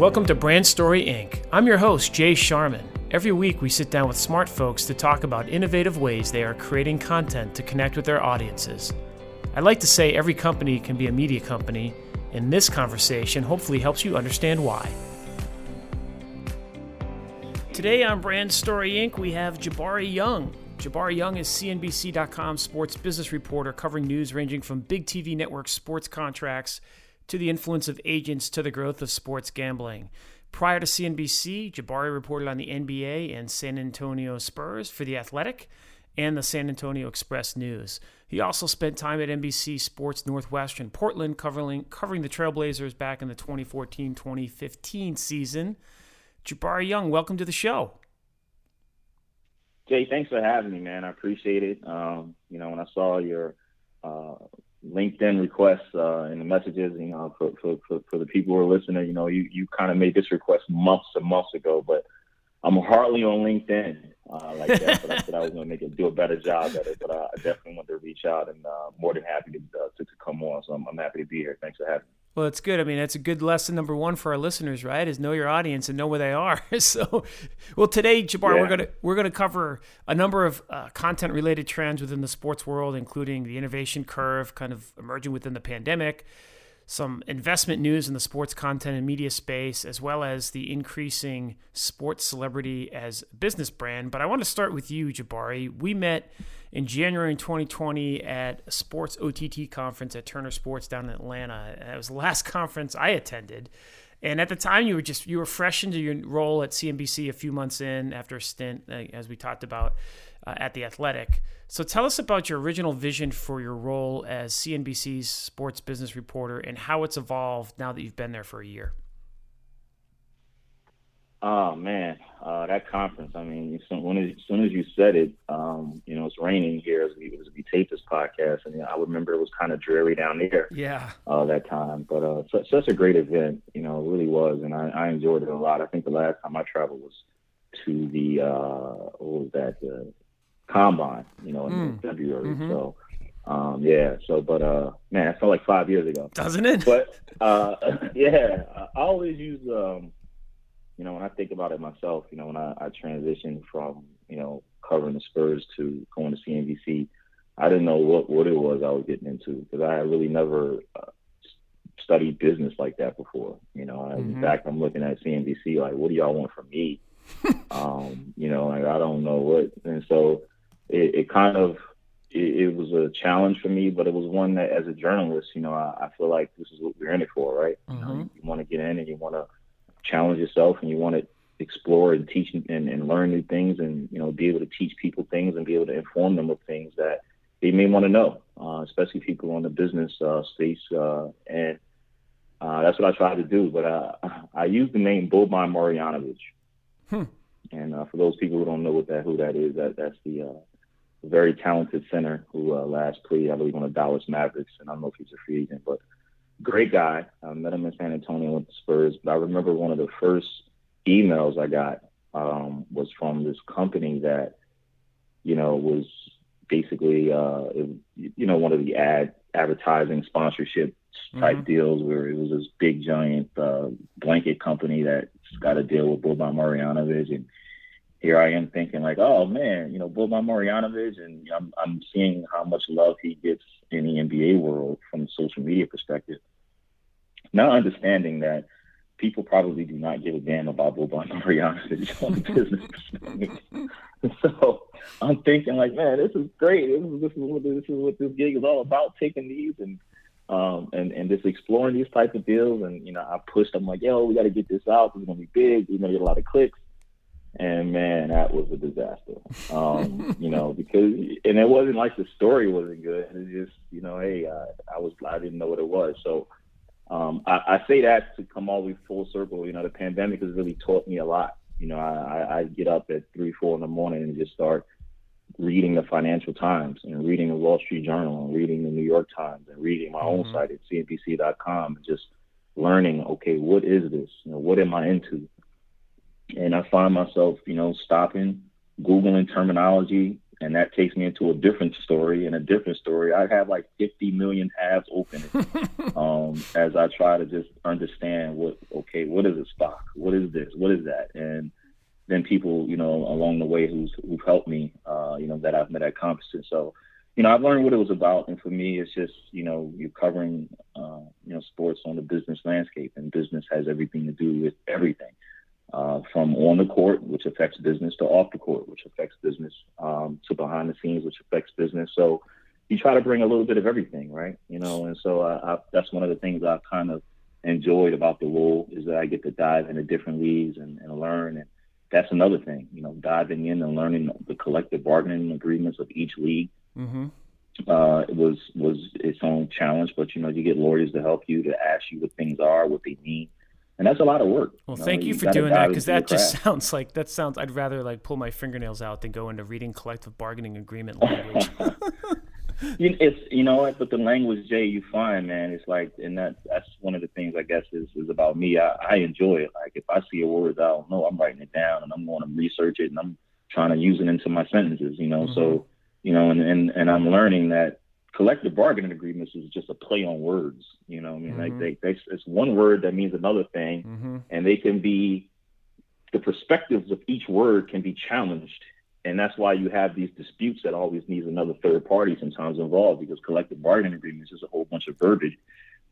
Welcome to Brand Story Inc. I'm your host, Jay Sharman. Every week, we sit down with smart folks to talk about innovative ways they are creating content to connect with their audiences. I like to say every company can be a media company, and this conversation hopefully helps you understand why. Today on Brand Story Inc., we have Jabari Young. Jabari Young is CNBC.com sports business reporter covering news ranging from big TV network sports contracts to the influence of agents to the growth of sports gambling. Prior to CNBC, Jabari reported on the NBA and San Antonio Spurs for The Athletic and the San Antonio Express News. He also spent time at NBC Sports Northwest in Portland covering, covering the Trailblazers back in the 2014 2015 season. Jabari Young, welcome to the show. Jay, thanks for having me, man. I appreciate it. Um, you know, when I saw your uh, LinkedIn requests uh, and the messages, you know, for, for, for, for, the people who are listening, you know, you, you kind of made this request months and months ago, but I'm hardly on LinkedIn uh, like that. but I said I was going to make it do a better job at it. But I definitely want to reach out and uh, more than happy to, uh, to, to come on. So I'm, I'm happy to be here. Thanks for having me. Well, it's good. I mean, that's a good lesson number one for our listeners, right? Is know your audience and know where they are. so, well, today, Jabbar, yeah. we're gonna we're gonna cover a number of uh, content related trends within the sports world, including the innovation curve, kind of emerging within the pandemic, some investment news in the sports content and media space, as well as the increasing sports celebrity as a business brand. But I want to start with you, Jabari. We met in January 2020 at a sports OTT conference at Turner Sports down in Atlanta. It was the last conference I attended. And at the time, you were just you were fresh into your role at CNBC a few months in after a stint, uh, as we talked about uh, at the Athletic. So tell us about your original vision for your role as CNBC's sports business reporter and how it's evolved now that you've been there for a year. Oh man, uh, that conference. I mean, as soon, as, as soon as you said it, um, you know, it's raining here as we as we tape this podcast, and you know, I remember it was kind of dreary down there. Yeah. Uh, that time, but uh, such, such a great event. You know, it really was, and I, I enjoyed it a lot. I think the last time I traveled was to the uh, what was that the combine? You know, in mm. February. Mm-hmm. So. Um, yeah, so but uh man, it felt like five years ago. Doesn't it? But uh yeah, I always use um you know, when I think about it myself, you know, when I, I transitioned from, you know, covering the Spurs to going to CNBC, I didn't know what, what it was I was getting into because I had really never uh, studied business like that before. You know, mm-hmm. in fact, I'm looking at CNBC like, what do y'all want from me? um, you know, like I don't know what. And so it, it kind of, it, it, was a challenge for me, but it was one that as a journalist, you know, I, I feel like this is what we're in it for, right? Mm-hmm. You, know, you want to get in and you want to challenge yourself and you want to explore and teach and, and learn new things and you know be able to teach people things and be able to inform them of things that they may want to know, uh, especially people on the business uh, space. Uh, and uh, that's what I try to do. But uh, I use the name Boban Marjanovic. Hmm. And uh, for those people who don't know what that who that is, that that's the very talented center who last played, I believe, on the Dallas Mavericks. And I don't know if he's a free agent, but great guy. I met him in San Antonio with the Spurs. But I remember one of the first emails I got um, was from this company that, you know, was basically, uh, it, you know, one of the ad advertising sponsorship type mm-hmm. deals where it was this big giant uh, blanket company that's got a deal with Boban Marjanovic and here I am thinking like, oh man, you know, Boban Marjanovic, and I'm I'm seeing how much love he gets in the NBA world from a social media perspective. Not understanding that people probably do not give a damn about Boban Marjanovic on business. so I'm thinking like, man, this is great. This is this is what this is what this gig is all about. Taking these and um, and and just exploring these type of deals. And you know, I pushed. I'm like, yo, we got to get this out. It's gonna be big. We're gonna get a lot of clicks and man, that was a disaster. Um, you know, because and it wasn't like the story wasn't good. It's just you know, hey, I, I was I didn't know what it was. So um, I, I say that to come all the way full circle. You know, the pandemic has really taught me a lot. You know, I, I get up at three, four in the morning and just start reading the Financial Times and reading the Wall Street Journal and reading the New York Times and reading my mm-hmm. own site at CNBC.com and just learning, okay, what is this? You know, what am I into? And I find myself, you know, stopping, googling terminology, and that takes me into a different story and a different story. I have like 50 million tabs open, um, as I try to just understand what okay, what is a stock? What is this? What is that? And then people, you know, along the way who's who've helped me, uh, you know, that I've met at Compasson. So, you know, I've learned what it was about, and for me, it's just, you know, you're covering, uh, you know, sports on the business landscape, and business has everything to do with everything, uh, from on the court, which affects business, to off the court, which affects business, um, to behind the scenes, which affects business. So, you try to bring a little bit of everything, right? You know, and so I, I, that's one of the things I've kind of enjoyed about the role is that I get to dive into different leagues and, and learn and that's another thing, you know, diving in and learning the collective bargaining agreements of each league. Mm-hmm. Uh, it was was its own challenge, but you know, you get lawyers to help you to ask you what things are, what they mean, and that's a lot of work. Well, you know, thank you, you for doing that because that just craft. sounds like that sounds. I'd rather like pull my fingernails out than go into reading collective bargaining agreement language. you, it's you know what, but the language Jay you find, man, it's like, and that that's one of the things I guess is is about me. I, I enjoy it. Like if I see a word I don't know, I'm writing it down and I'm going to research it and I'm trying to use it into my sentences. You know, mm-hmm. so you know, and, and and I'm learning that collective bargaining agreements is just a play on words. You know, I mean, mm-hmm. like they, they it's one word that means another thing, mm-hmm. and they can be the perspectives of each word can be challenged and that's why you have these disputes that always needs another third party sometimes involved because collective bargaining agreements is a whole bunch of verbiage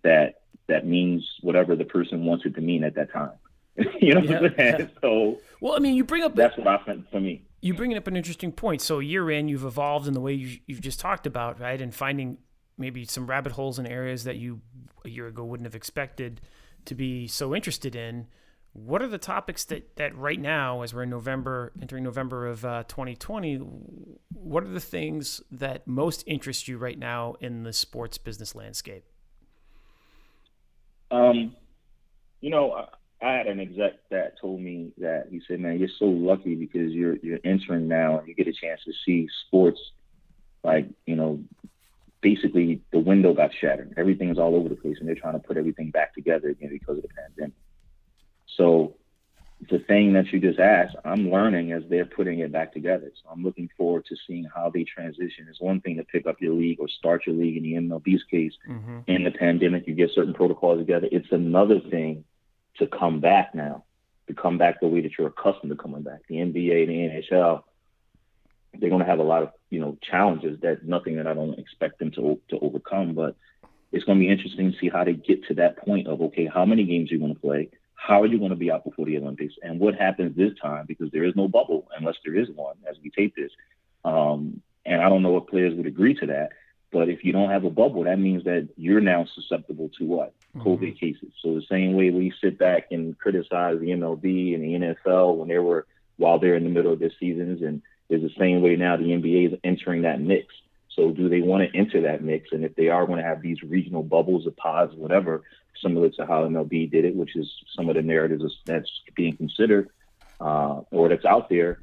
that that means whatever the person wants it to mean at that time. you know yeah, yeah. So well, I mean, you bring up that's what I think for me. You bring up an interesting point. So year in, you've evolved in the way you, you've just talked about, right? And finding maybe some rabbit holes in areas that you a year ago wouldn't have expected to be so interested in what are the topics that, that right now, as we're in November, entering November of uh, 2020, what are the things that most interest you right now in the sports business landscape? Um, you know, I had an exec that told me that he said, "Man, you're so lucky because you're you're entering now and you get a chance to see sports like you know." Basically, the window got shattered. Everything is all over the place, and they're trying to put everything back together again because of the pandemic. So the thing that you just asked, I'm learning as they're putting it back together. So I'm looking forward to seeing how they transition. It's one thing to pick up your league or start your league in the MLB's case mm-hmm. in the pandemic, you get certain protocols together. It's another thing to come back now, to come back the way that you're accustomed to coming back. The NBA, the NHL, they're going to have a lot of you know challenges that nothing that I don't expect them to to overcome. But it's going to be interesting to see how they get to that point of okay, how many games are you going to play? how are you going to be out before the Olympics? And what happens this time? Because there is no bubble unless there is one as we tape this. Um, and I don't know if players would agree to that. But if you don't have a bubble, that means that you're now susceptible to what? Mm-hmm. COVID cases. So the same way we sit back and criticize the MLB and the NFL when they were while they're in the middle of their seasons, and is the same way now the NBA is entering that mix. So do they want to enter that mix? And if they are going to have these regional bubbles or pods, whatever, similar to how MLB did it, which is some of the narratives that's being considered uh, or that's out there.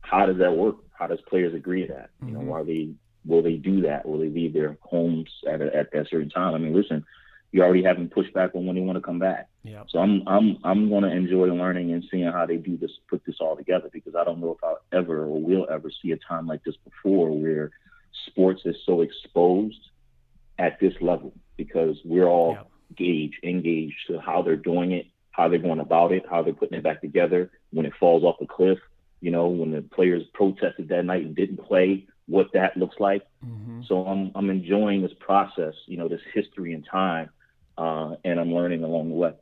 How does that work? How does players agree to that? Mm-hmm. You know, mm-hmm. are they will they do that? Will they leave their homes at a, at that certain time? I mean, listen, you already have them push back on when they want to come back. Yeah. So I'm I'm I'm going to enjoy learning and seeing how they do this, put this all together because I don't know if I'll ever or will ever see a time like this before where sports is so exposed at this level because we're all gauge, engaged to how they're doing it, how they're going about it, how they're putting it back together when it falls off a cliff. You know, when the players protested that night and didn't play, what that looks like. Mm-hmm. So I'm I'm enjoying this process, you know, this history and time, uh, and I'm learning along the way.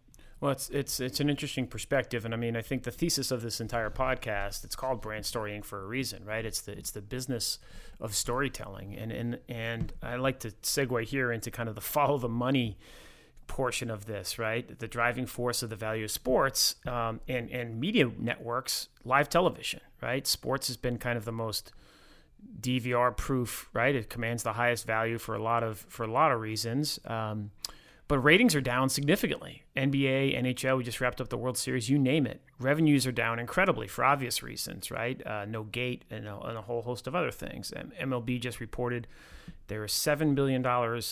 Well, it's it's it's an interesting perspective, and I mean, I think the thesis of this entire podcast it's called Brand Story Inc for a reason, right? It's the it's the business of storytelling, and and and I like to segue here into kind of the follow the money portion of this, right? The driving force of the value of sports um, and and media networks, live television, right? Sports has been kind of the most DVR proof, right? It commands the highest value for a lot of for a lot of reasons. Um, but ratings are down significantly. NBA, NHL, we just wrapped up the World Series, you name it. Revenues are down incredibly for obvious reasons, right? Uh, no gate and a, and a, whole host of other things. MLB just reported there is $7 billion billion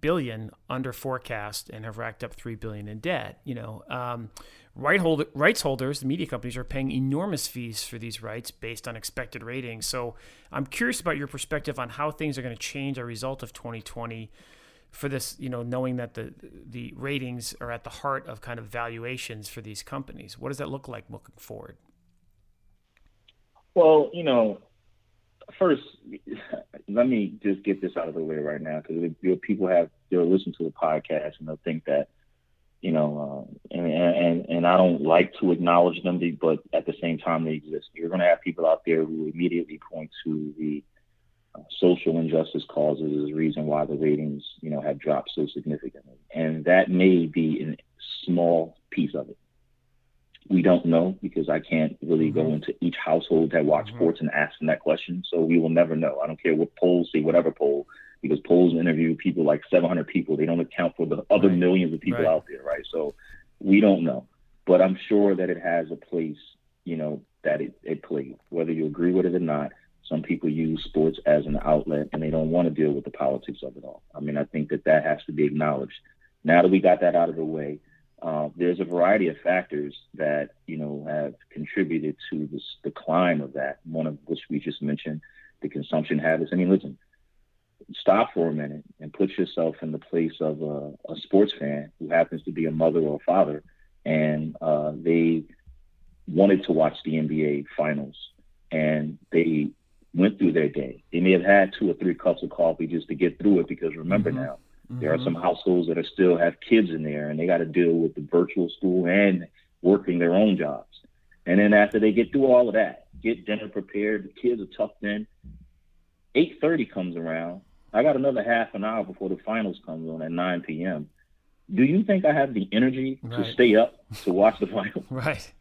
billion under forecast and have racked up three billion in debt. You know, um, right rights holders, the media companies, are paying enormous fees for these rights based on expected ratings. So I'm curious about your perspective on how things are going to change as a result of 2020. for this, you know, knowing that the the ratings are at the heart of kind of valuations for these companies? What does that look like looking forward? Well, you know, first, let me just get this out of the way right now because people have they'll listen to the podcast and they'll think that you know, uh, and, and and I don't like to acknowledge them, but at the same time they exist. You're going to have people out there who immediately point to the uh, social injustice causes as a reason why the ratings, you know, have dropped so significantly, and that may be a small piece of it. We don't know because I can't really mm-hmm. go into each household that watch mm-hmm. sports and ask them that question, so we will never know. I don't care what polls say, whatever poll because polls interview people like 700 people. They don't account for the other right. millions of people right. out there, right? So we don't know, but I'm sure that it has a place, you know, that it, it played, whether you agree with it or not. Some people use sports as an outlet and they don't want to deal with the politics of it all. I mean, I think that that has to be acknowledged. Now that we got that out of the way, uh, there's a variety of factors that you know have contributed to this decline of that. One of which we just mentioned, the consumption habits. I mean, listen, stop for a minute and put yourself in the place of a, a sports fan who happens to be a mother or a father, and uh, they wanted to watch the NBA finals, and they went through their day. They may have had two or three cups of coffee just to get through it because remember mm-hmm. now, mm-hmm. there are some households that are still have kids in there, and they got to deal with the virtual school and working their own jobs. And then after they get through all of that, get dinner prepared, the kids are tucked in. 8:30 comes around, I got another half an hour before the finals comes on at 9 p.m. Do you think I have the energy right. to stay up to watch the finals? Right.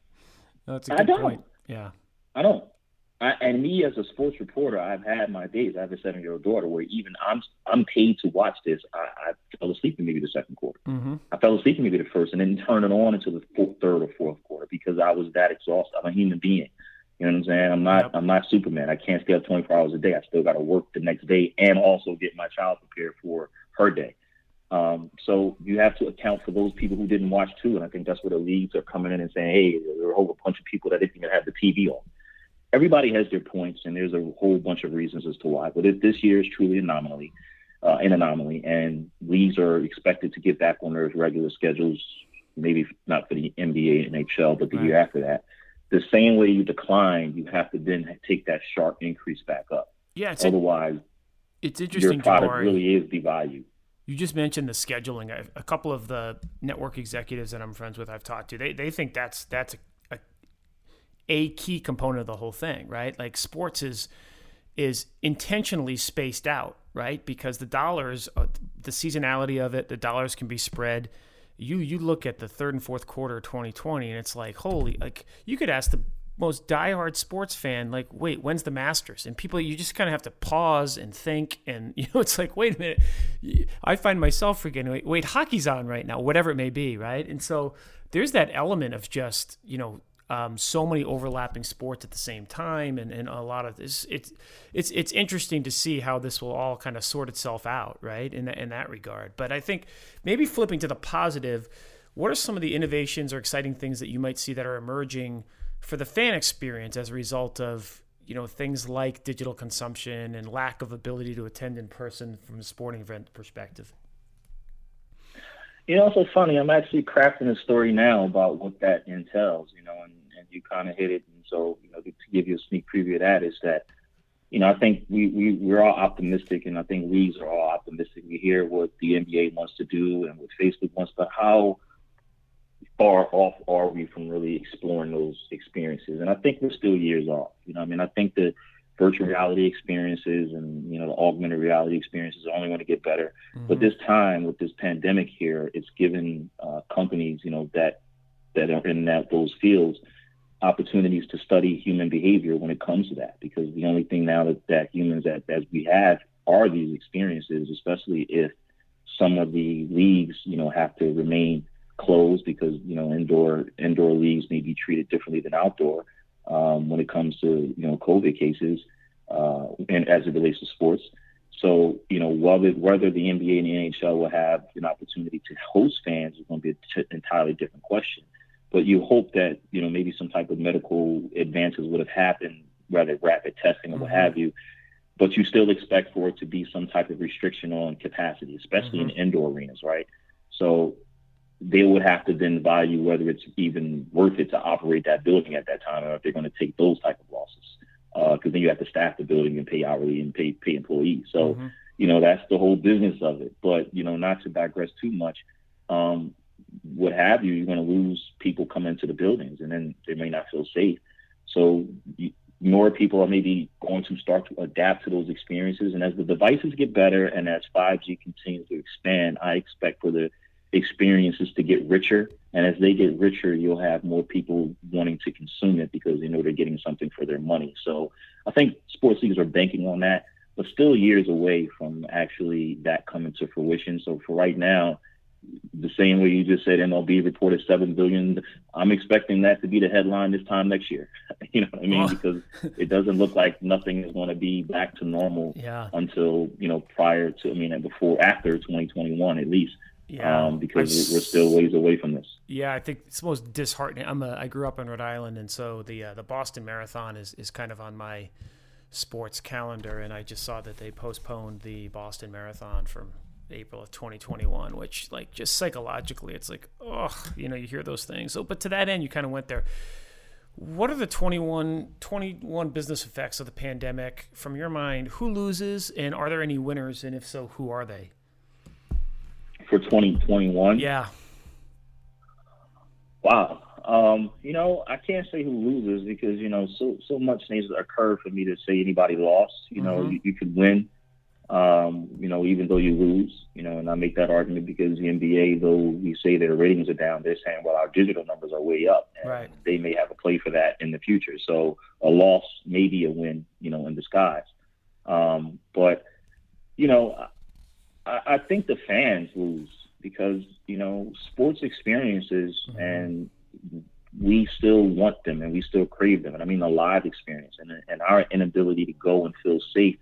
No, that's a good I don't. Point. Yeah. I don't. I, and me as a sports reporter, I've had my days. I have a seven-year-old daughter where even I'm I'm paid to watch this. I, I fell asleep in maybe the second quarter. Mm-hmm. I fell asleep in maybe the first, and then turn it on into the fourth, third or fourth quarter because I was that exhausted. I'm a human being. You know what I'm saying? I'm not yep. I'm not Superman. I can't stay up 24 hours a day. I still got to work the next day and also get my child prepared for her day. Um, so you have to account for those people who didn't watch too, and I think that's where the leagues are coming in and saying, "Hey, there are a whole bunch of people that didn't even have the TV on." Everybody has their points, and there's a whole bunch of reasons as to why. But if this year is truly an anomaly, uh, an anomaly, and leagues are expected to get back on their regular schedules, maybe not for the NBA and NHL, but the right. year after that the same way you decline, you have to then take that sharp increase back up. Yeah, it's otherwise, it's interesting. Your product Jabari, really is devalued. You just mentioned the scheduling. A couple of the network executives that I'm friends with, I've talked to, they they think that's that's a, a, a key component of the whole thing, right? Like sports is is intentionally spaced out, right? Because the dollars, uh, the seasonality of it, the dollars can be spread you you look at the third and fourth quarter of 2020 and it's like holy like you could ask the most diehard sports fan like wait when's the masters? And people you just kind of have to pause and think and you know it's like wait a minute i find myself forgetting wait, wait hockey's on right now whatever it may be right? And so there's that element of just you know um, so many overlapping sports at the same time, and, and a lot of this. It's it's it's interesting to see how this will all kind of sort itself out, right? In in that regard. But I think maybe flipping to the positive, what are some of the innovations or exciting things that you might see that are emerging for the fan experience as a result of you know things like digital consumption and lack of ability to attend in person from a sporting event perspective? You know, it's so funny. I'm actually crafting a story now about what that entails. You know, and you kind of hit it. And so, you know, to give you a sneak preview of that is that, you know, I think we we we're all optimistic, and I think leagues are all optimistic. We hear what the NBA wants to do and what Facebook wants, but how far off are we from really exploring those experiences? And I think we're still years off. You know, I mean, I think the virtual reality experiences and you know the augmented reality experiences are only going to get better. Mm-hmm. But this time with this pandemic here, it's given uh, companies you know that that are in that those fields opportunities to study human behavior when it comes to that because the only thing now that, that humans that as we have are these experiences especially if some of the leagues you know have to remain closed because you know indoor indoor leagues may be treated differently than outdoor um, when it comes to you know COVID cases uh, and as it relates to sports. So you know whether whether the NBA and the NHL will have an opportunity to host fans is going to be an entirely different question. But you hope that you know maybe some type of medical advances would have happened, rather rapid testing or what mm-hmm. have you, but you still expect for it to be some type of restriction on capacity, especially mm-hmm. in indoor arenas, right? So they would have to then value whether it's even worth it to operate that building at that time, or if they're going to take those type of losses, because uh, then you have to staff the building and pay hourly and pay pay employees. So, mm-hmm. you know, that's the whole business of it. But you know, not to digress too much, um, what have you, you're going to lose people coming into the buildings, and then they may not feel safe. So you, more people are maybe going to start to adapt to those experiences. And as the devices get better and as 5G continues to expand, I expect for the experiences to get richer. And as they get richer, you'll have more people wanting to consume it because they know they're getting something for their money. So I think sports leagues are banking on that, but still years away from actually that coming to fruition. So for right now, the same way you just said MLB reported seven billion. I'm expecting that to be the headline this time next year. you know what I mean? Oh. because it doesn't look like nothing is going to be back to normal yeah. until you know prior to I mean before after 2021 at least. Yeah, um, because we're still ways away from this. Yeah, I think it's most disheartening. I'm a, I grew up in Rhode Island, and so the uh, the Boston Marathon is is kind of on my sports calendar, and I just saw that they postponed the Boston Marathon from April of 2021, which like just psychologically, it's like, oh, you know, you hear those things. So, but to that end, you kind of went there. What are the 21, 21 business effects of the pandemic from your mind? Who loses, and are there any winners? And if so, who are they? For 2021? Yeah. Wow. Um, you know, I can't say who loses because you know so so much needs to occur for me to say anybody lost. You mm-hmm. know, you, you could win um, you know, even though you lose, you know, and I make that argument because the NBA, though we say their ratings are down, they're saying, well, our digital numbers are way up. And right. They may have a play for that in the future. So a loss may be a win, you know, in disguise. Um, but, you know, I, I think the fans lose because, you know, sports experiences mm-hmm. and we still want them and we still crave them. And I mean, a live experience and, and our inability to go and feel safe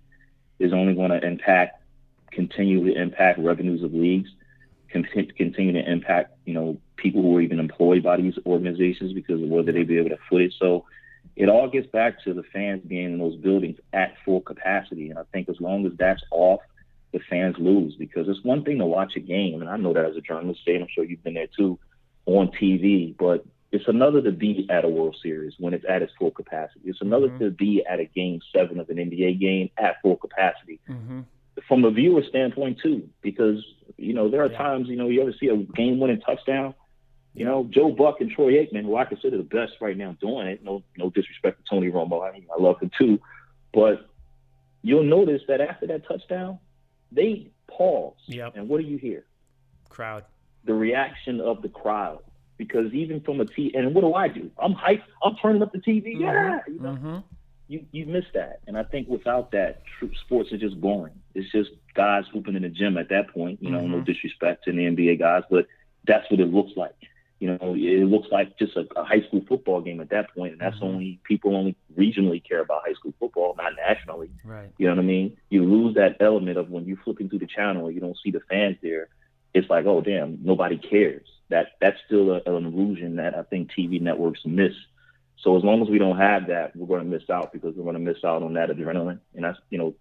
is only going to impact, continue to impact revenues of leagues, continue to impact, you know, people who are even employed by these organizations because of whether they be able to foot it. So it all gets back to the fans being in those buildings at full capacity. And I think as long as that's off, the fans lose because it's one thing to watch a game, and I know that as a journalist, and I'm sure you've been there too, on TV, but it's another to be at a World Series when it's at its full capacity. It's another mm-hmm. to be at a game seven of an NBA game at full capacity. Mm-hmm. From a viewer standpoint, too, because, you know, there are yeah. times, you know, you ever see a game winning touchdown. You know, Joe Buck and Troy Aikman, who I consider the best right now doing it. No, no disrespect to Tony Romo. I mean, I love him too. But you'll notice that after that touchdown, they pause. Yep. And what do you hear? Crowd. The reaction of the crowd because even from a T and what do I do? I'm hyped. I'm turning up the TV. Mm-hmm. Yeah, you know, mm-hmm. you you miss that. And I think without that, sports is just boring. It's just guys hooping in the gym at that point. You know, mm-hmm. no disrespect to the NBA guys, but that's what it looks like. You know, it looks like just a, a high school football game at that point, and that's mm-hmm. only people only regionally care about high school football, not nationally. Right. You know what I mean? You lose that element of when you're flipping through the channel, you don't see the fans there. It's like, oh damn, nobody cares that that's still a, an illusion that I think TV networks miss. So as long as we don't have that, we're going to miss out because we're going to miss out on that adrenaline. And that's you know,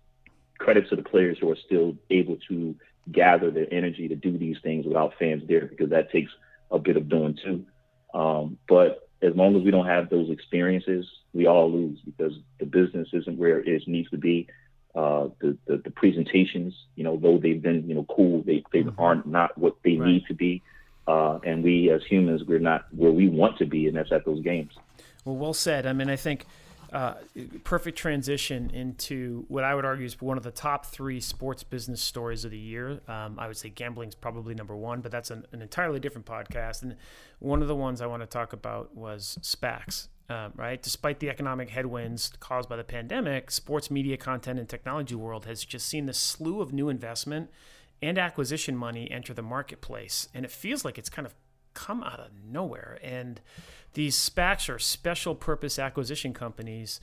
credit to the players who are still able to gather their energy to do these things without fans there because that takes a bit of doing too. Um, but as long as we don't have those experiences, we all lose because the business isn't where it needs to be. Uh, the, the, the presentations, you know, though they've been you know cool, they they mm-hmm. aren't not what they right. need to be. Uh, and we as humans, we're not where we want to be, and that's at those games. Well, well said. I mean, I think uh, perfect transition into what I would argue is one of the top three sports business stories of the year. Um, I would say gambling is probably number one, but that's an, an, entirely different podcast. And one of the ones I want to talk about was SPACs. Um, right, despite the economic headwinds caused by the pandemic, sports media content and technology world has just seen the slew of new investment and acquisition money enter the marketplace. And it feels like it's kind of come out of nowhere. And these SPACs or special purpose acquisition companies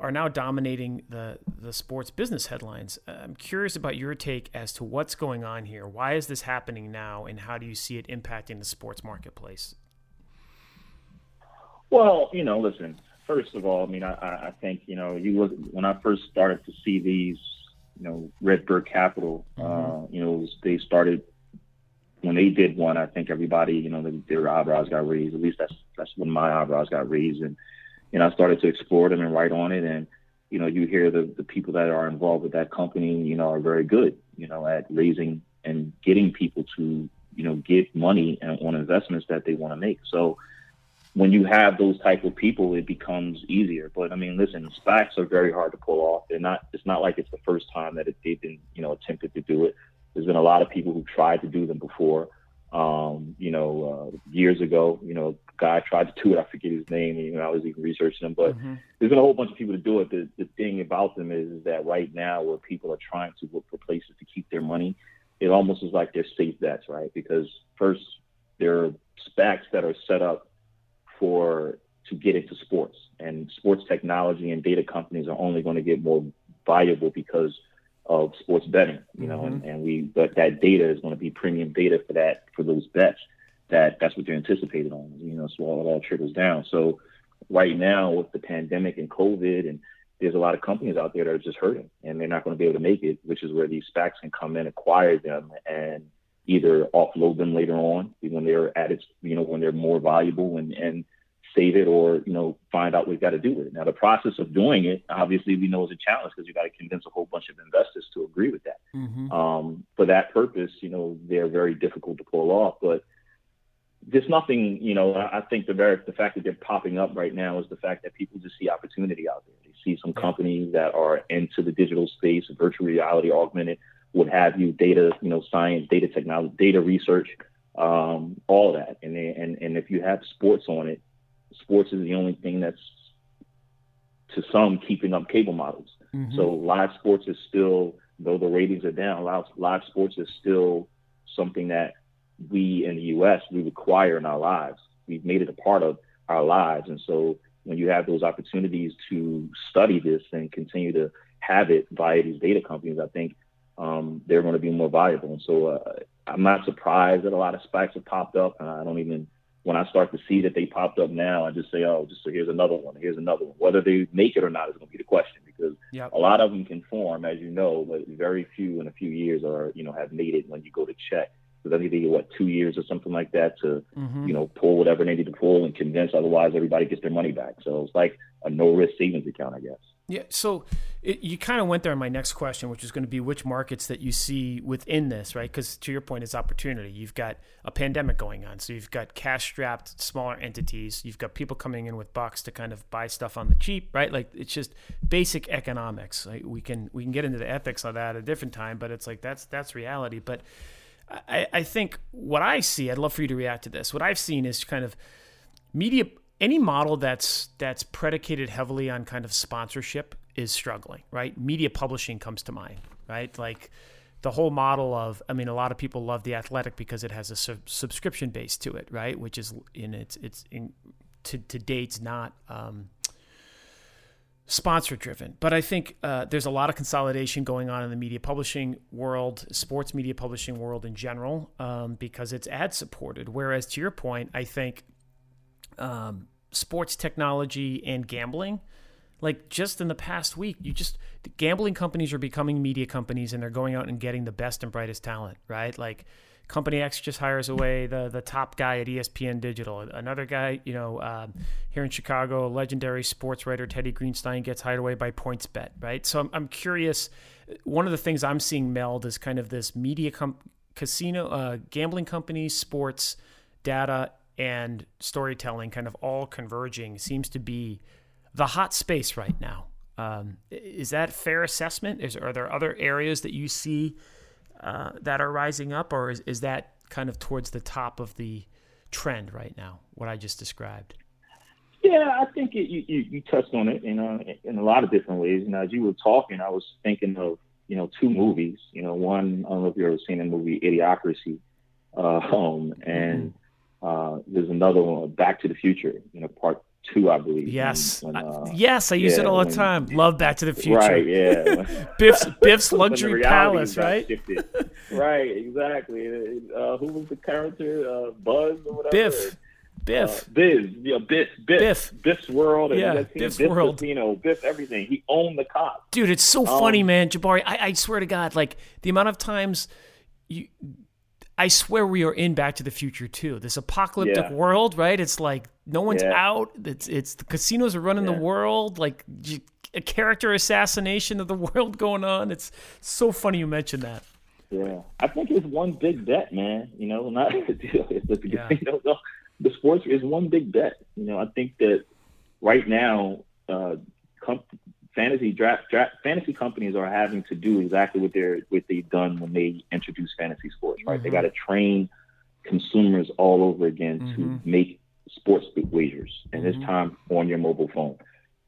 are now dominating the, the sports business headlines. I'm curious about your take as to what's going on here. Why is this happening now, and how do you see it impacting the sports marketplace? Well, you know, listen, first of all, I mean, I, I think you know, you look when I first started to see these, you know, Redbird Capital, mm-hmm. uh, you know, they started when they did one. I think everybody, you know, their eyebrows got raised. At least that's that's when my eyebrows got raised, and you know, I started to explore them and write on it, and you know, you hear the the people that are involved with that company, you know, are very good, you know, at raising and getting people to, you know, get money and on investments that they want to make. So when you have those type of people, it becomes easier. But I mean, listen, SPACs are very hard to pull off. They're not. It's not like it's the first time that it, they've been, you know, attempted to do it. There's been a lot of people who tried to do them before. Um, you know, uh, years ago, you know, a guy tried to do it. I forget his name. You know, I was even researching them, but mm-hmm. there's been a whole bunch of people to do it. The, the thing about them is, is that right now, where people are trying to look for places to keep their money, it almost is like they're safe bets, right? Because first, there are SPACs that are set up for to get into sports. And sports technology and data companies are only going to get more valuable because of sports betting, you know, mm-hmm. and, and we but that data is going to be premium data for that for those bets. That that's what they're anticipated on, you know, so all, it all trickles down. So right now with the pandemic and COVID and there's a lot of companies out there that are just hurting and they're not going to be able to make it, which is where these SPACs can come in, acquire them, and either offload them later on when they're at its, you know, when they're more valuable and, and save it or, you know, find out what we've got to do with it. Now, the process of doing it, obviously, we know is a challenge because you got to convince a whole bunch of investors to agree with that. Mm-hmm. Um, for that purpose, you know, they're very difficult to pull off. But there's nothing, you know, I think the very the fact that they're popping up right now is the fact that people just see opportunity out there. They see some companies that are into the digital space, virtual reality, augmented, what have you, data, you know, science, data technology, data research, um, all that. And and and if you have sports on it, sports is the only thing that's to some keeping up cable models. Mm-hmm. So live sports is still, though the ratings are down, live, live sports is still something that we in the U.S. we require in our lives. We've made it a part of our lives, and so when you have those opportunities to study this and continue to have it via these data companies, I think um, they're going to be more valuable. And so uh, I'm not surprised that a lot of SPACs have popped up. And I don't even, when I start to see that they popped up now, I just say, oh, just so here's another one, here's another one. Whether they make it or not is going to be the question because yep. a lot of them can form, as you know, but very few in a few years are, you know, have made it when you go to check. Because I think they get what two years or something like that to, mm-hmm. you know, pull whatever they need to pull and convince. Otherwise, everybody gets their money back. So it's like a no risk savings account, I guess. Yeah. So it, you kind of went there in my next question, which is going to be which markets that you see within this, right? Because to your point, it's opportunity. You've got a pandemic going on, so you've got cash-strapped smaller entities. You've got people coming in with bucks to kind of buy stuff on the cheap, right? Like it's just basic economics. Like we can we can get into the ethics of that at a different time, but it's like that's that's reality. But I, I think what I see, I'd love for you to react to this. What I've seen is kind of media any model that's that's predicated heavily on kind of sponsorship is struggling, right? Media publishing comes to mind, right? Like the whole model of I mean a lot of people love the athletic because it has a sub- subscription base to it, right? Which is in its it's in to to date's not um, sponsor driven. But I think uh, there's a lot of consolidation going on in the media publishing world, sports media publishing world in general, um, because it's ad supported. Whereas to your point, I think um, sports technology and gambling. Like just in the past week, you just gambling companies are becoming media companies and they're going out and getting the best and brightest talent, right? Like company X just hires away the the top guy at ESPN Digital. Another guy, you know, um, here in Chicago, legendary sports writer Teddy Greenstein gets hired away by PointsBet, right? So I'm, I'm curious. One of the things I'm seeing meld is kind of this media com- casino, uh, gambling companies, sports data, and storytelling kind of all converging seems to be the hot space right now. Um, is that fair assessment? Is are there other areas that you see uh, that are rising up, or is, is that kind of towards the top of the trend right now? What I just described. Yeah, I think it, you, you, you touched on it, you know, in a lot of different ways. You know, as you were talking, I was thinking of you know two movies. You know, one I don't know if you've ever seen the movie Idiocracy, uh, um, and uh, there's another one, Back to the Future, you know, part two, I believe. Yes, when, uh, yes, I use yeah, it all the when, time. Love Back to the Future. Right, yeah. Biff's Biff's luxury palace, right? right, exactly. Uh, who was the character? Uh, Buzz or whatever. Biff. Biff. Uh, Biz, yeah, Biff, Biff, Biff. Biff's World, and Yeah, Biff's Biff World. Casino, Biff everything. He owned the Cox. Dude, it's so Um, funny, man. Jabari, I, I swear to God, like the amount of times you, I swear we are in Back to the Future too. This apocalyptic Yeah. world, right? It's like no one's Yeah. out. It's it's the casinos are running the world. Like a character assassination of the world going on. It's so funny you mentioned that. Yeah, I think it's one big bet, man. You know, not the, Yeah. you know, the, the sports is one big bet. You know, I think that right now, uh, com- fantasy draft, draft fantasy companies are having to do exactly what they're what they've done when they introduced fantasy sports. Right, they Mhm. got to train consumers all over again Mhm. to make sports wagers, and this Mhm. time on your mobile phone.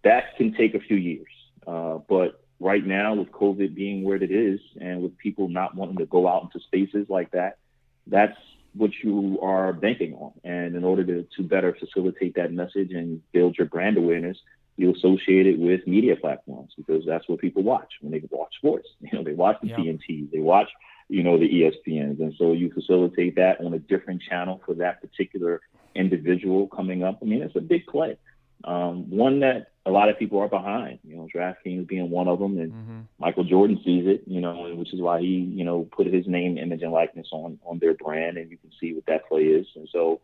That can take a few years, uh, but right now with COVID being where it is, and with people not wanting to go out into spaces like that, that's what you are banking on. And in order to, to better facilitate that message and build your brand awareness, you associate it with media platforms because that's what people watch when they watch sports. You know, they watch the Yeah. TNT, they watch, you know, the ESPNs. And so you facilitate that on a different channel for that particular individual coming up. I mean, it's a big play. Um, one that a lot of people are behind, you know, DraftKings being one of them, and Mm-hmm. Michael Jordan sees it, you know, which is why he, you know, put his name, image, and likeness on on their brand, and you can see what that play is. And so,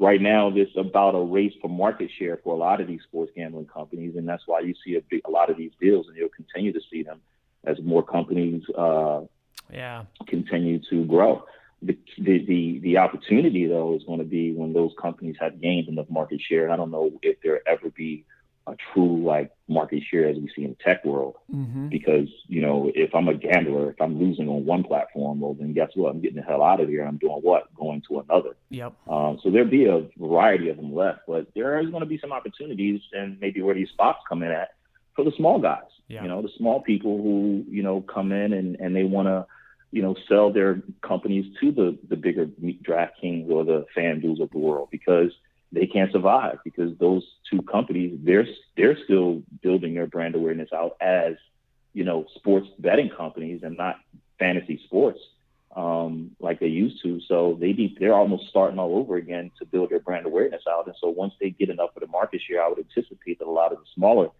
right now, it's about a race for market share for a lot of these sports gambling companies, and that's why you see a, big, a lot of these deals, and you'll continue to see them as more companies uh, Yeah. continue to grow. The, the the the opportunity though is going to be when those companies have gained enough market share. And I don't know if there ever be a true like market share as we see in the tech world Mm-hmm. because you know if I'm a gambler, if I'm losing on one platform, well then guess what? I'm getting the hell out of here. I'm doing what? Going to another. Yep. Um, so there'll be a variety of them left, but there is going to be some opportunities, and maybe where these SPACs come in at for the small guys. Yeah. You know, the small people who you know come in and and they want to you know sell their companies to the the bigger DraftKings or the FanDuels of the world because they can't survive because those two companies they're they're still building their brand awareness out as you know sports betting companies and not fantasy sports um, like they used to. So they be, they're almost starting all over again to build their brand awareness out. And so once they get enough of the market share, I would anticipate that a lot of the smaller,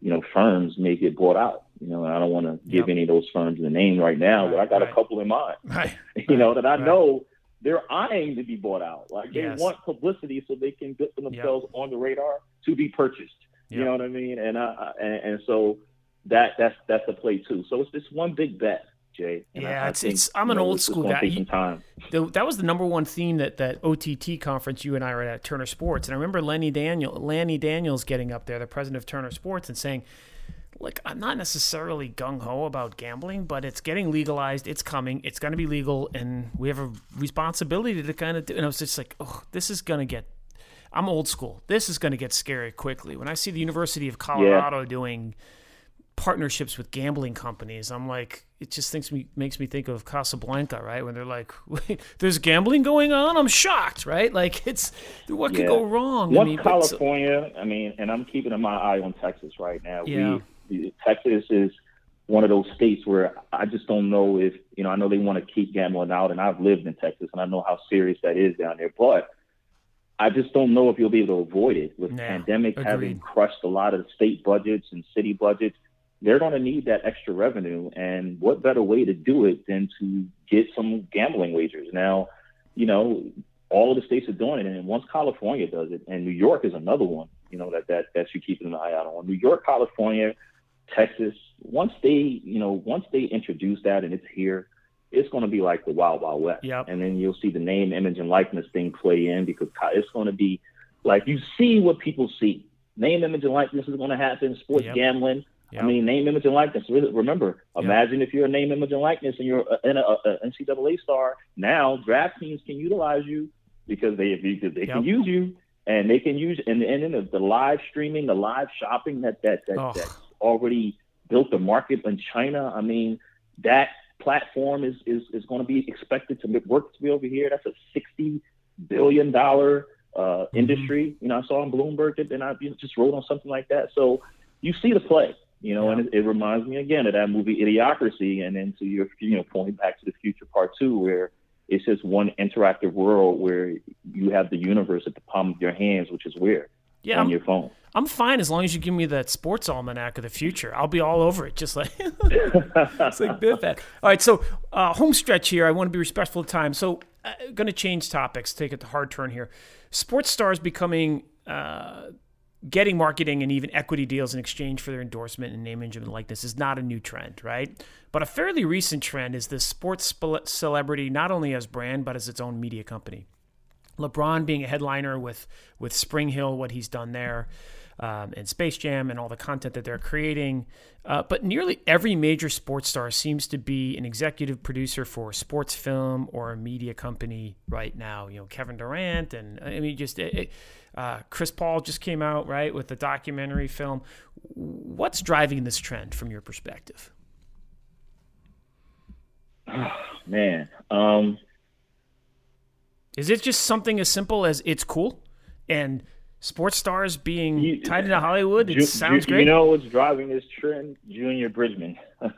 you know, firms may get bought out. You know, and I don't want to give Yep. any of those firms the name right now, but I got right. a couple in mind. Right. You know that I right. know they're eyeing to be bought out. Like they Yes. want publicity so they can get themselves on the radar to be purchased. You know what I mean? And I and, and so that that's that's a play too. So it's just one big bet, Jay. And I- Yeah, I it's- think, it's- I'm an know, old school guy. You- time. The, that was the number one theme that that OTT conference you and I were at Turner Sports, and I remember Lenny Daniel, Lenny Daniels getting up there, the president of Turner Sports, and saying, "Look, I'm not necessarily gung ho about gambling, but it's getting legalized. It's coming. It's going to be legal, and we have a responsibility to kind of." do And I was just like, "Oh, this is going to get." I'm old school. This is going to get scary quickly. When I see the University of Colorado doing partnerships with gambling companies. I'm like, it just thinks me makes me think of Casablanca, right? When they're like, "There's gambling going on," I'm shocked, right? Like, it's what could go wrong? Once I mean, California, I mean, and I'm keeping my eye on Texas right now. Yeah. We, Texas is one of those states where I just don't know if you know. I know they want to keep gambling out, and I've lived in Texas, and I know how serious that is down there. But I just don't know if you'll be able to avoid it with Yeah, pandemic having crushed a lot of state budgets and city budgets. They're going to need that extra revenue, and what better way to do it than to get some gambling wagers? Now, you know, all of the states are doing it, and once California does it, and New York is another one, you know, that that that you keep an eye out on. New York, California, Texas. Once they, you know, once they introduce that and it's here, it's going to be like the Wild Wild West. Yep. And then you'll see the name, image, and likeness thing play in because it's going to be like you see what people see. Name, image, and likeness is going to happen. Sports Yep. gambling. Yep. I mean, name, image, and likeness. Remember, imagine if you're a name, image, and likeness, and you're a, in a, a NCAA star. Now, draft teams can utilize you because they because they can use you, and they can use and and then the, the live streaming, the live shopping that that that Oh. that's already built the market in China. I mean, that platform is is is going to be expected to work to be over here. That's a sixty billion dollar uh, industry. You know, I saw on Bloomberg that, and I just wrote on something like that. So you see the play. You know, and it, it reminds me again of that movie Idiocracy, and then to your you know point back to the future part two, where it's just one interactive world where you have the universe at the palm of your hands, which is where yeah, on I'm, your phone. I'm fine as long as you give me that sports almanac of the future. I'll be all over it, just like it's like Biff. All right, so uh, home stretch here. I want to be respectful of time, so I'm uh, going to change topics. Take it the hard turn here. Sports stars becoming. Uh, getting marketing and even equity deals in exchange for their endorsement and name, image, and likeness is not a new trend, right? But a fairly recent trend is this sports celebrity not only as brand but as its own media company. LeBron being a headliner with with Spring Hill, what he's done there, um, and Space Jam, and all the content that they're creating. Uh, but nearly every major sports star seems to be an executive producer for a sports film or a media company right now. You know, Kevin Durant, and I mean, just it, uh, Chris Paul just came out right with the documentary film. What's driving this trend from your perspective? Oh, man, um, is it just something as simple as it's cool and sports stars being you, tied into Hollywood? It ju- sounds ju- great. You know what's driving this trend? Junior Bridgeman.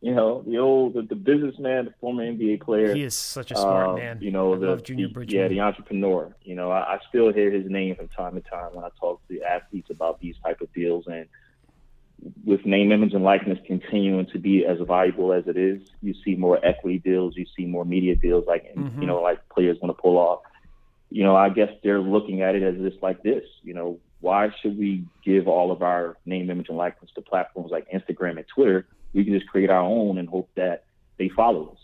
you know, the old the, the, businessman, the former NBA player. He is such a smart uh, man. You know, I the Junior Bridgeman. Yeah, the entrepreneur. You know, I, I, still hear his name from time to time when I talk to athletes about these type of deals. And with name, image, and likeness continuing to be as valuable as it is, you see more equity deals, you see more media deals, like mm-hmm. you know, like players want to pull off. You know, I guess they're looking at it as just like this. You know, why should we give all of our name, image, and likeness to platforms like Instagram and Twitter? We can just create our own and hope that they follow us.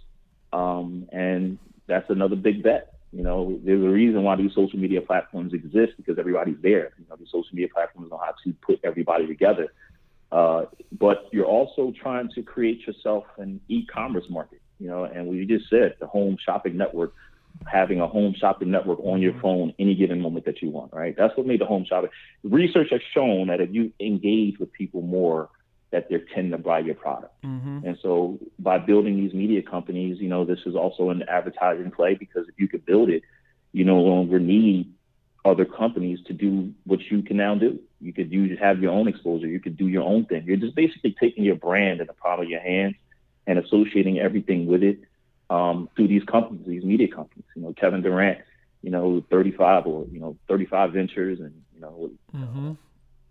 Um, and that's another big bet. You know, there's a reason why these social media platforms exist because everybody's there. You know, these social media platforms know how to put everybody together. Uh, but you're also trying to create yourself an e-commerce market, you know, and we just said the home shopping network, having a home shopping network on your phone any given moment that you want, right? That's what made the home shopping. Research has shown that if you engage with people more, that they tend to buy your product. Mm-hmm. And so by building these media companies, you know, this is also an advertising play because if you could build it, you no longer need other companies to do what you can now do. You could use have your own exposure. You could do your own thing. You're just basically taking your brand in the palm of your hands and associating everything with it um, through these companies, these media companies. You know, Kevin Durant, you know, 35 or you know 35 Ventures, and you know, mm-hmm.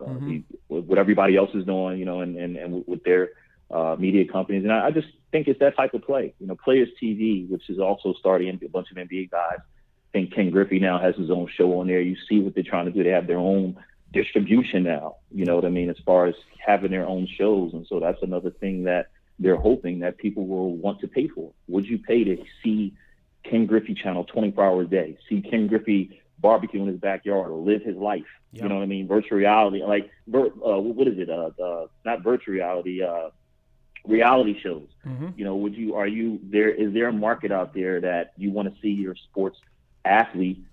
Uh, mm-hmm. He, what everybody else is doing, you know, and and, and with their uh, media companies. And I, I just think it's that type of play. You know, Players TV, which is also starting a bunch of NBA guys think Ken Griffey now has his own show on there. You see what they're trying to do. They have their own distribution now. You know what I mean? As far as having their own shows, and so that's another thing that they're hoping that people will want to pay for. Would you pay to see Ken Griffey channel 24 hours a day? See Ken Griffey barbecue in his backyard or live his life? You know what I mean? Virtual reality, like uh, what is it? Uh, uh, not virtual reality. Uh, reality shows. Mm-hmm. You know, would you are you there? Is there a market out there that you want to see your sports athlete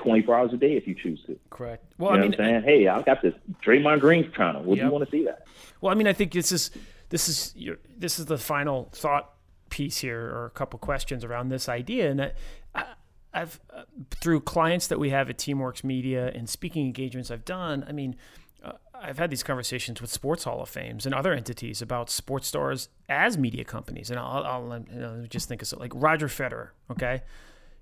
24 hours a day if you choose to. Correct. Well, you know I mean, what I'm saying, hey, I got this Draymond Green's channel. Would yep. you want to see that? Well, I mean, I think this is this is your, this is the final thought piece here, or a couple questions around this idea, and I, have uh, through clients that we have at Teamworks Media and speaking engagements I've done. I mean. Uh, I've had these conversations with Sports Hall of Fames and other entities about sports stars as media companies, and I'll, I'll you know, just think of so, like Roger Federer. Okay,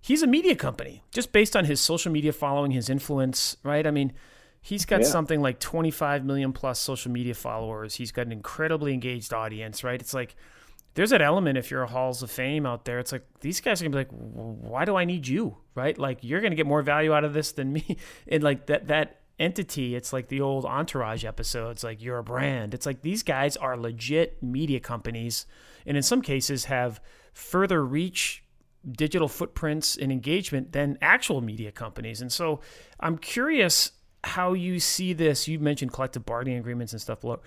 he's a media company just based on his social media following, his influence, right? I mean, he's got yeah. something like 25 million plus social media followers. He's got an incredibly engaged audience, right? It's like there's that element if you're a Halls of Fame out there. It's like these guys are gonna be like, why do I need you, right? Like you're gonna get more value out of this than me, and like that that entity. It's like the old Entourage episodes. Like you're a brand. It's like these guys are legit media companies, and in some cases have further reach digital footprints and engagement than actual media companies. And so I'm curious how you see this. You mentioned collective bargaining agreements and stuff below.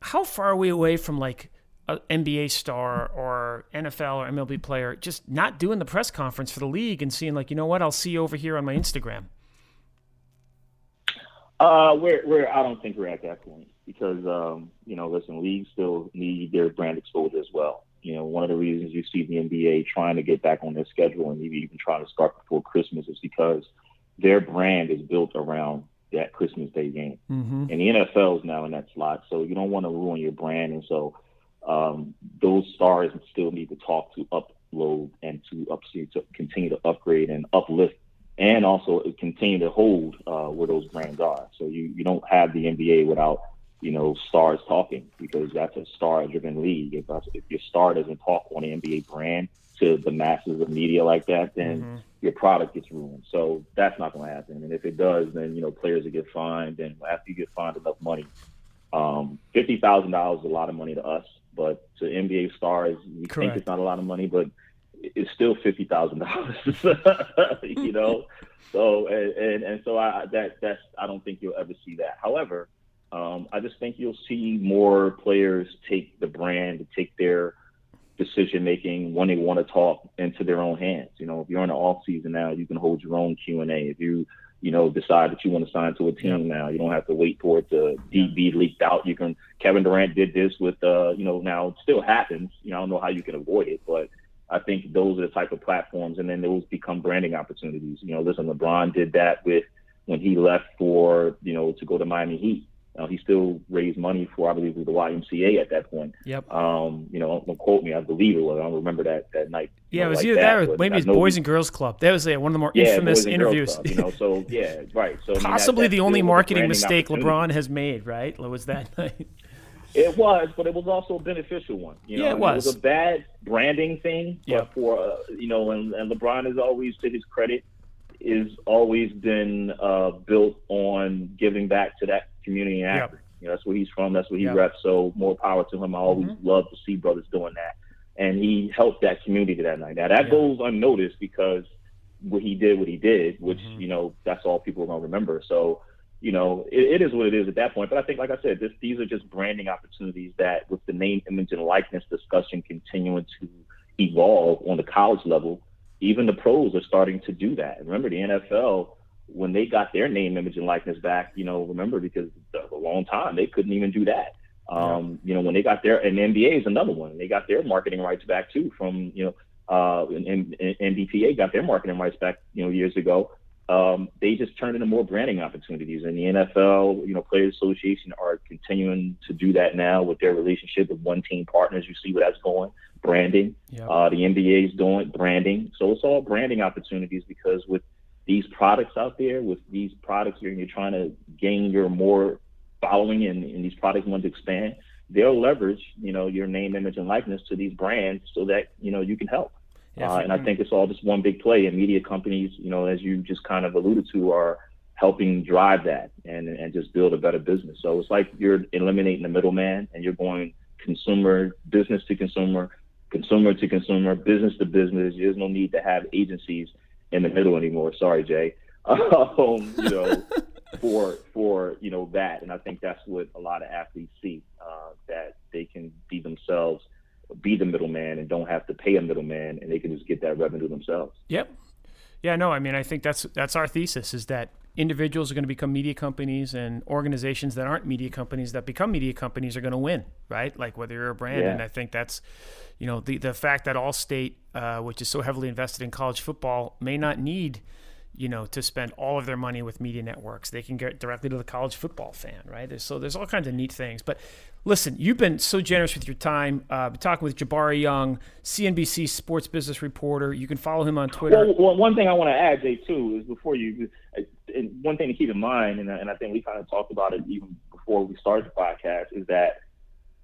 How far are we away from like an NBA star or NFL or MLB player just not doing the press conference for the league and seeing like, you know what, I'll see you over here on my Instagram? Uh, we're, we're, I don't think we're at that point because, um, you know, listen, leagues still need their brand exposure as well. You know, one of the reasons you see the NBA trying to get back on their schedule and maybe even trying to start before Christmas is because their brand is built around that Christmas Day game. Mm-hmm. And the NFL is now in that slot, so you don't want to ruin your brand. And so um, those stars still need to talk to upload and to, up, to continue to upgrade and uplift and also continue to hold uh, where those brands are. So you, you don't have the NBA without you know stars talking because that's a star driven league. If, if your star doesn't talk on the NBA brand to the masses of media like that, then mm-hmm. your product gets ruined. So that's not going to happen. And if it does, then you know players will get fined. And after you get fined enough money, um, fifty thousand dollars is a lot of money to us, but to NBA stars, we Correct. think it's not a lot of money, but it's still fifty thousand dollars. you know, so and, and, and so I that that's I don't think you'll ever see that. However, um, I just think you'll see more players take the brand, take their decision making when they want to talk into their own hands. You know, if you're in the off season now, you can hold your own Q and A. If you you know, decide that you want to sign to a team now. You don't have to wait for it to be leaked out. You can. Kevin Durant did this with, uh, you know, now it still happens. You know, I don't know how you can avoid it, but I think those are the type of platforms, and then those become branding opportunities. You know, listen, LeBron did that with when he left for, you know, to go to Miami Heat. Uh, he still raised money for, I believe, it was the YMCA at that point. Yep. Um, you know, don't quote me. I believe it was. I don't remember that that night. Yeah, know, it was like either that, or maybe it's Boys and Girls Club. That was uh, one of the more yeah, infamous interviews. Club, you know, so yeah, right. So possibly I mean, that, the only marketing mistake LeBron has made. Right? Was that night? It was, but it was also a beneficial one. You know? Yeah, it was. It was a bad branding thing, yeah. for uh, you know, and, and LeBron is always, to his credit, is always been uh, built on giving back to that community and yep. You know, that's where he's from. That's where he yep. reps. So more power to him. I always mm-hmm. love to see brothers doing that, and he helped that community that night. Now that goes unnoticed because what he did, what he did, which mm-hmm. you know, that's all people are gonna remember. So you know, it, it is what it is at that point. But I think, like I said, this, these are just branding opportunities that, with the name, image, and likeness discussion continuing to evolve on the college level, even the pros are starting to do that. remember, the NFL, when they got their name, image, and likeness back, you know, remember because a long time they couldn't even do that. Um, you know, when they got their, and NBA is another one. They got their marketing rights back too from, you know, uh, and, and, and NBPA got their marketing rights back, you know, years ago um, they just turned into more branding opportunities. And the NFL, you know, Players Association are continuing to do that now with their relationship with OneTeam Partners. You see where that's going, branding. Yep. Uh, the NBA is doing branding. So it's all branding opportunities because with these products out there, with these products, you're, you're trying to gain your more following and, and these products want to expand. They'll leverage, you know, your name, image, and likeness to these brands so that, you know, you can help. Yeah, uh, and I think it's all just one big play. And media companies, you know, as you just kind of alluded to, are helping drive that and and just build a better business. So it's like you're eliminating the middleman and you're going consumer, business to consumer, consumer to consumer, business to business. There's no need to have agencies in the middle anymore. Sorry, Jay. Um, you know, for for you know that, and I think that's what a lot of athletes see uh, that they can be themselves be the middleman and don't have to pay a middleman and they can just get that revenue themselves. Yep. Yeah, no, I mean, I think that's that's our thesis is that individuals are going to become media companies and organizations that aren't media companies that become media companies are going to win, right? Like whether you're a brand. Yeah. And I think that's, you know, the, the fact that Allstate, uh, which is so heavily invested in college football, may not need – you know, to spend all of their money with media networks. They can get directly to the college football fan, right? There's, so there's all kinds of neat things. But listen, you've been so generous with your time. Uh, talking with Jabari Young, CNBC sports business reporter. You can follow him on Twitter. Well, well one thing I want to add, Jay, too, is before you, and one thing to keep in mind, and, and I think we kind of talked about it even before we started the podcast, is that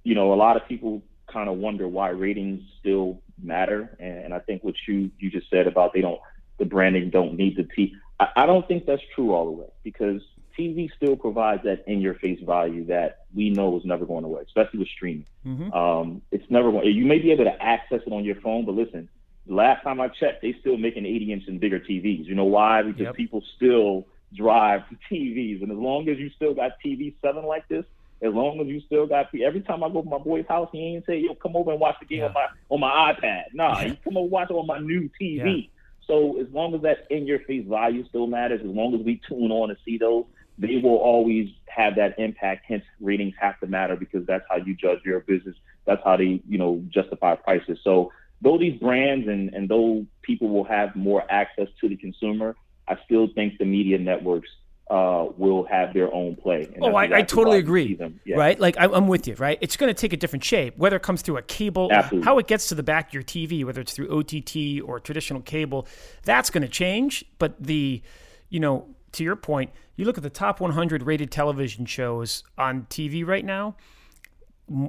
you know a lot of people kind of wonder why ratings still matter, and, and I think what you you just said about they don't the branding don't need the T. I, I don't think that's true all the way because TV still provides that in your face value that we know is never going away, especially with streaming. Mm-hmm. Um, it's never going. You may be able to access it on your phone, but listen, last time I checked, they still making 80 inch and bigger TVs. You know why? Because yep. people still drive to TVs, and as long as you still got TV seven like this, as long as you still got every time I go to my boy's house, he ain't say, "Yo, come over and watch the game yeah. on my on my iPad." Nah, yeah. he come over watch it on my new TV. Yeah. So as long as that in your face value still matters, as long as we tune on and see those, they will always have that impact. Hence, ratings have to matter because that's how you judge your business. That's how they, you know, justify prices. So though these brands and, and though people will have more access to the consumer, I still think the media networks uh, will have their own play. oh, I, I, totally agree. Yeah. Right? Like, I'm with you, right? It's going to take a different shape, whether it comes through a cable, Absolutely. how it gets to the back of your TV, whether it's through OTT or traditional cable, that's going to change. But the, you know, to your point, you look at the top 100 rated television shows on TV right now,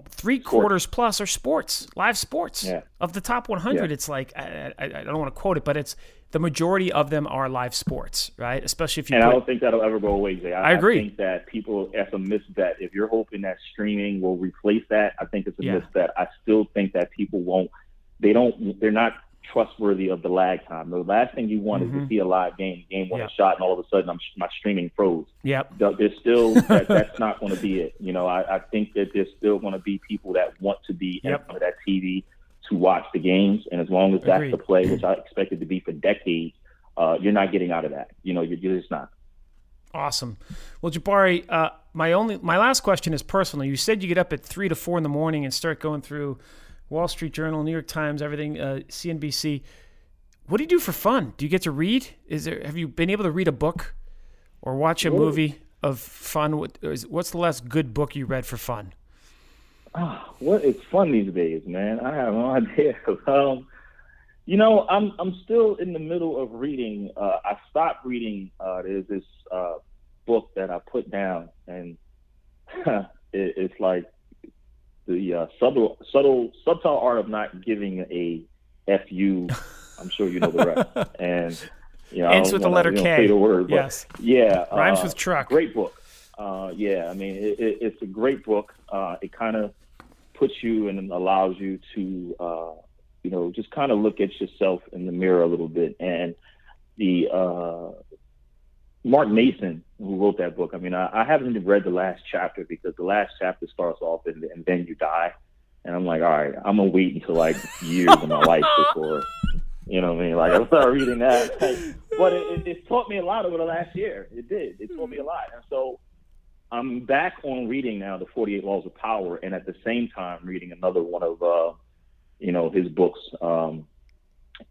three quarters plus are sports, live sports. Yeah. Of the top 100, yeah. it's like I, I, I, don't want to quote it, but it's the majority of them are live sports, right? Especially if you. And put, I don't think that'll ever go away, Jay. I, I agree. I think that people, as a misbet, if you're hoping that streaming will replace that, I think it's a yeah. misbet. I still think that people won't. They don't. They're not trustworthy of the lag time. The last thing you want mm-hmm. is to mm-hmm. see a live game, game one yep. shot, and all of a sudden I'm my streaming froze. Yep. There's still that, that's not going to be it. You know, I, I think that there's still going to be people that want to be yep. in front of that TV to watch the games, and as long as that's Agreed. the play, which I expected to be for decades, uh, you're not getting out of that. You know, you're, you're just not. Awesome. Well, Jabari, uh, my only my last question is personal. You said you get up at three to four in the morning and start going through Wall Street Journal, New York Times, everything, uh, CNBC. What do you do for fun? Do you get to read? Is there have you been able to read a book or watch a movie of fun? What's the last good book you read for fun? Oh, what is fun these days, man? I have no idea. Um, you know, I'm I'm still in the middle of reading. Uh, I stopped reading. Uh, there's this uh, book that I put down, and it, it's like the uh, subtle, subtle, subtle art of not giving a fu. I'm sure you know the rest. and you know, ends with the letter K. The word, yes. Yeah. Rhymes uh, with truck. Great book. Uh, yeah, I mean, it, it, it's a great book. Uh, it kind of puts you and allows you to, uh, you know, just kind of look at yourself in the mirror a little bit. And the uh, Mark Manson, who wrote that book, I mean, I, I haven't even read the last chapter because the last chapter starts off and, and then you die. And I'm like, all right, I'm gonna wait until like years of my life before, you know what I mean? Like I start reading that. but it, it, it taught me a lot over the last year. It did. It taught me a lot. And so I'm back on reading now the 48 Laws of Power, and at the same time reading another one of, uh, you know, his books, um,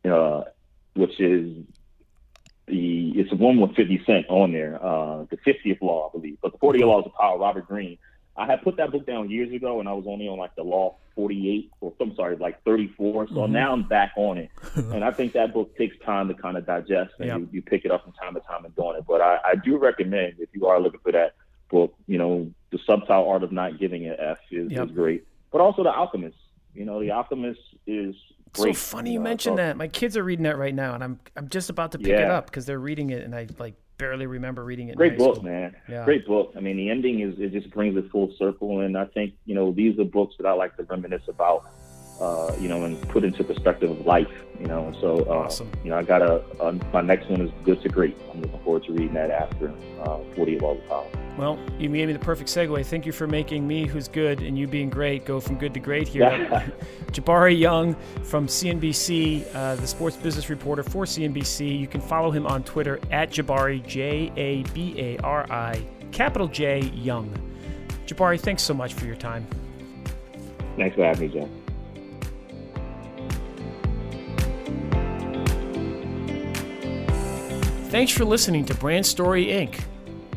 uh, which is the it's one with 50 Cent on there, uh, the 50th law, I believe. But the 48 laws of power, Robert Greene. I had put that book down years ago, and I was only on like the law 48, or I'm sorry, like 34. So mm-hmm. now I'm back on it, and I think that book takes time to kind of digest, and yep. you, you, pick it up from time to time and doing it. But I, I do recommend if you are looking for that you know, the subtle art of not giving an F is, yep. is great, but also the Alchemist. You know, the Alchemist is Great. So funny you, mentioned that. My kids are reading that right now, and I'm I'm just about to pick yeah. it up because they're reading it, and I like barely remember reading it. Great book, school. man. Yeah. Great book. I mean, the ending is it just brings it full circle, and I think you know these are books that I like to reminisce about. Uh, you know, and put into perspective of life. You know, and so uh, awesome. You know, I got a, a, my next one is good to great. I'm looking forward to reading that after uh, 40 of all the power. Well, you gave me the perfect segue. Thank you for making me, who's good, and you being great, go from good to great here. Jabari Young from CNBC, uh, the sports business reporter for CNBC. You can follow him on Twitter at Jabari, J A B A R I, capital J Young. Jabari, thanks so much for your time. Thanks for having me, Jeff. Thanks for listening to Brand Story Inc.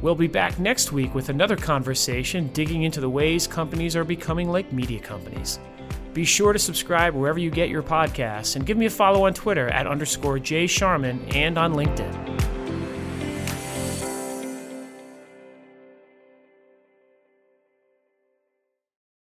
We'll be back next week with another conversation digging into the ways companies are becoming like media companies. Be sure to subscribe wherever you get your podcasts and give me a follow on Twitter at underscore Jay Sharman and on LinkedIn.